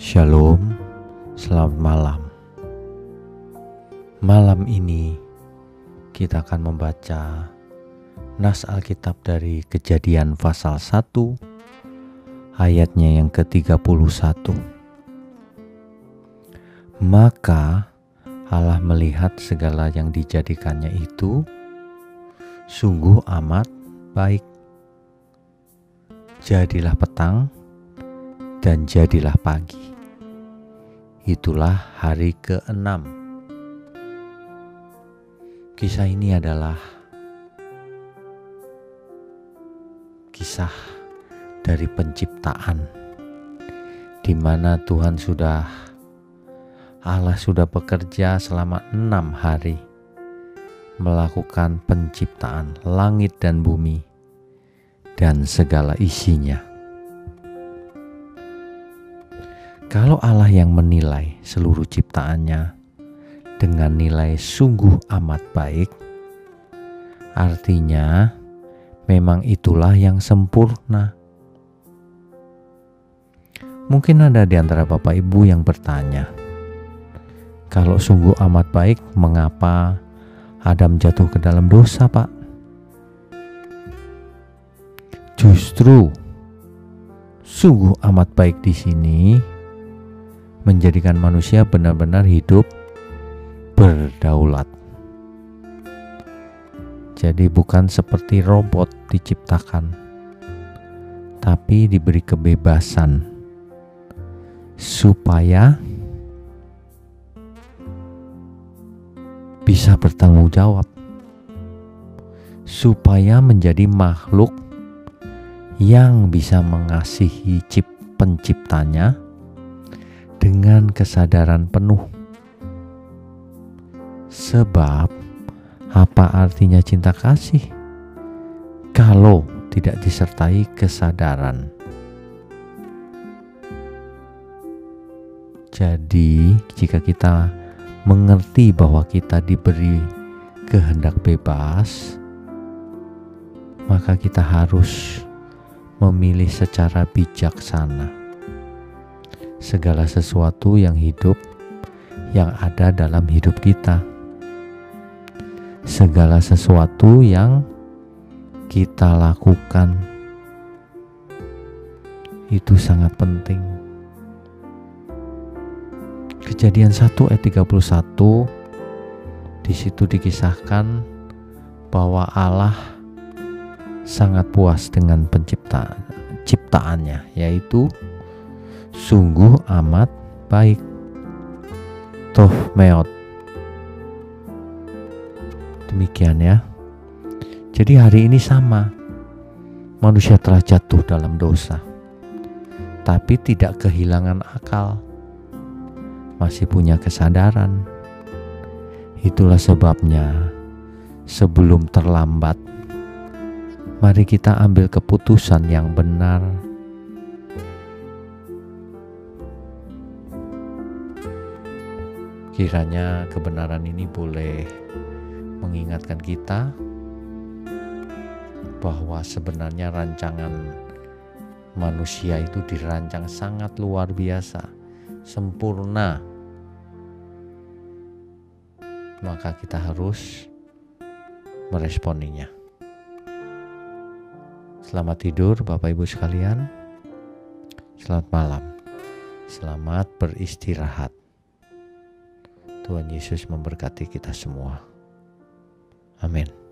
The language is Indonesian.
Shalom, selamat malam. Malam ini kita akan membaca nas Alkitab dari Kejadian pasal 1 ayatnya yang ke-31. Maka Allah melihat segala yang dijadikannya itu sungguh amat baik. Jadilah petang dan jadilah pagi. Itulah hari keenam Kisah ini adalah kisah dari penciptaan di mana Tuhan sudah Allah sudah bekerja selama enam hari melakukan penciptaan langit dan bumi dan segala isinya. Kalau Allah yang menilai seluruh ciptaannya dengan nilai sungguh amat baik, artinya memang itulah yang sempurna. Mungkin ada di antara Bapak Ibu yang bertanya, kalau sungguh amat baik, mengapa Adam jatuh ke dalam dosa, Pak? Justru sungguh amat baik di sini menjadikan manusia benar-benar hidup berdaulat. Jadi bukan seperti robot diciptakan, tapi diberi kebebasan supaya bisa bertanggung jawab, supaya menjadi makhluk yang bisa mengasihi cip penciptanya dengan kesadaran penuh. Sebab, apa artinya cinta kasih? Kalau tidak disertai kesadaran? Jadi, jika kita mengerti bahwa kita diberi kehendak bebas, maka kita harus memilih secara bijaksana segala sesuatu yang hidup yang ada dalam hidup kita segala sesuatu yang kita lakukan itu sangat penting. Kejadian 1 ayat 31 di situ dikisahkan bahwa Allah sangat puas dengan pencipta ciptaannya yaitu sungguh amat baik. Toh meot Demikian ya. Jadi hari ini sama. Manusia telah jatuh dalam dosa. Tapi tidak kehilangan akal. Masih punya kesadaran. Itulah sebabnya sebelum terlambat mari kita ambil keputusan yang benar. Kiranya kebenaran ini boleh mengingatkan kita bahwa sebenarnya rancangan manusia itu dirancang sangat luar biasa, sempurna. Maka kita harus meresponinya. Selamat tidur Bapak Ibu sekalian. Selamat malam. Selamat beristirahat. Tuhan Yesus memberkati kita semua. Amin.